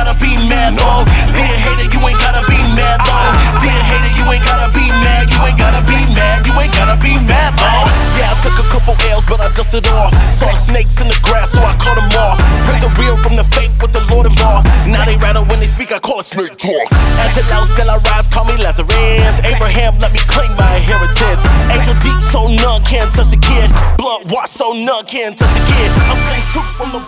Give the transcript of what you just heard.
gotta be mad though. Dear hater, you ain't gotta be mad though. Dear hater, you ain't gotta be mad. You ain't gotta be mad. You ain't gotta be mad though. Yeah, I took a couple L's, but I dusted off. Saw the snakes in the grass, so I caught them off. Pray the real from the fake with the Lord involved. Now they rattle when they speak, I call it snake talk. Angelou still I rise, call me Lazarus. Abraham, let me claim my inheritance. Angel deep, so none can touch the kid. Blood watch, so none can touch the kid. I'm playing troops from the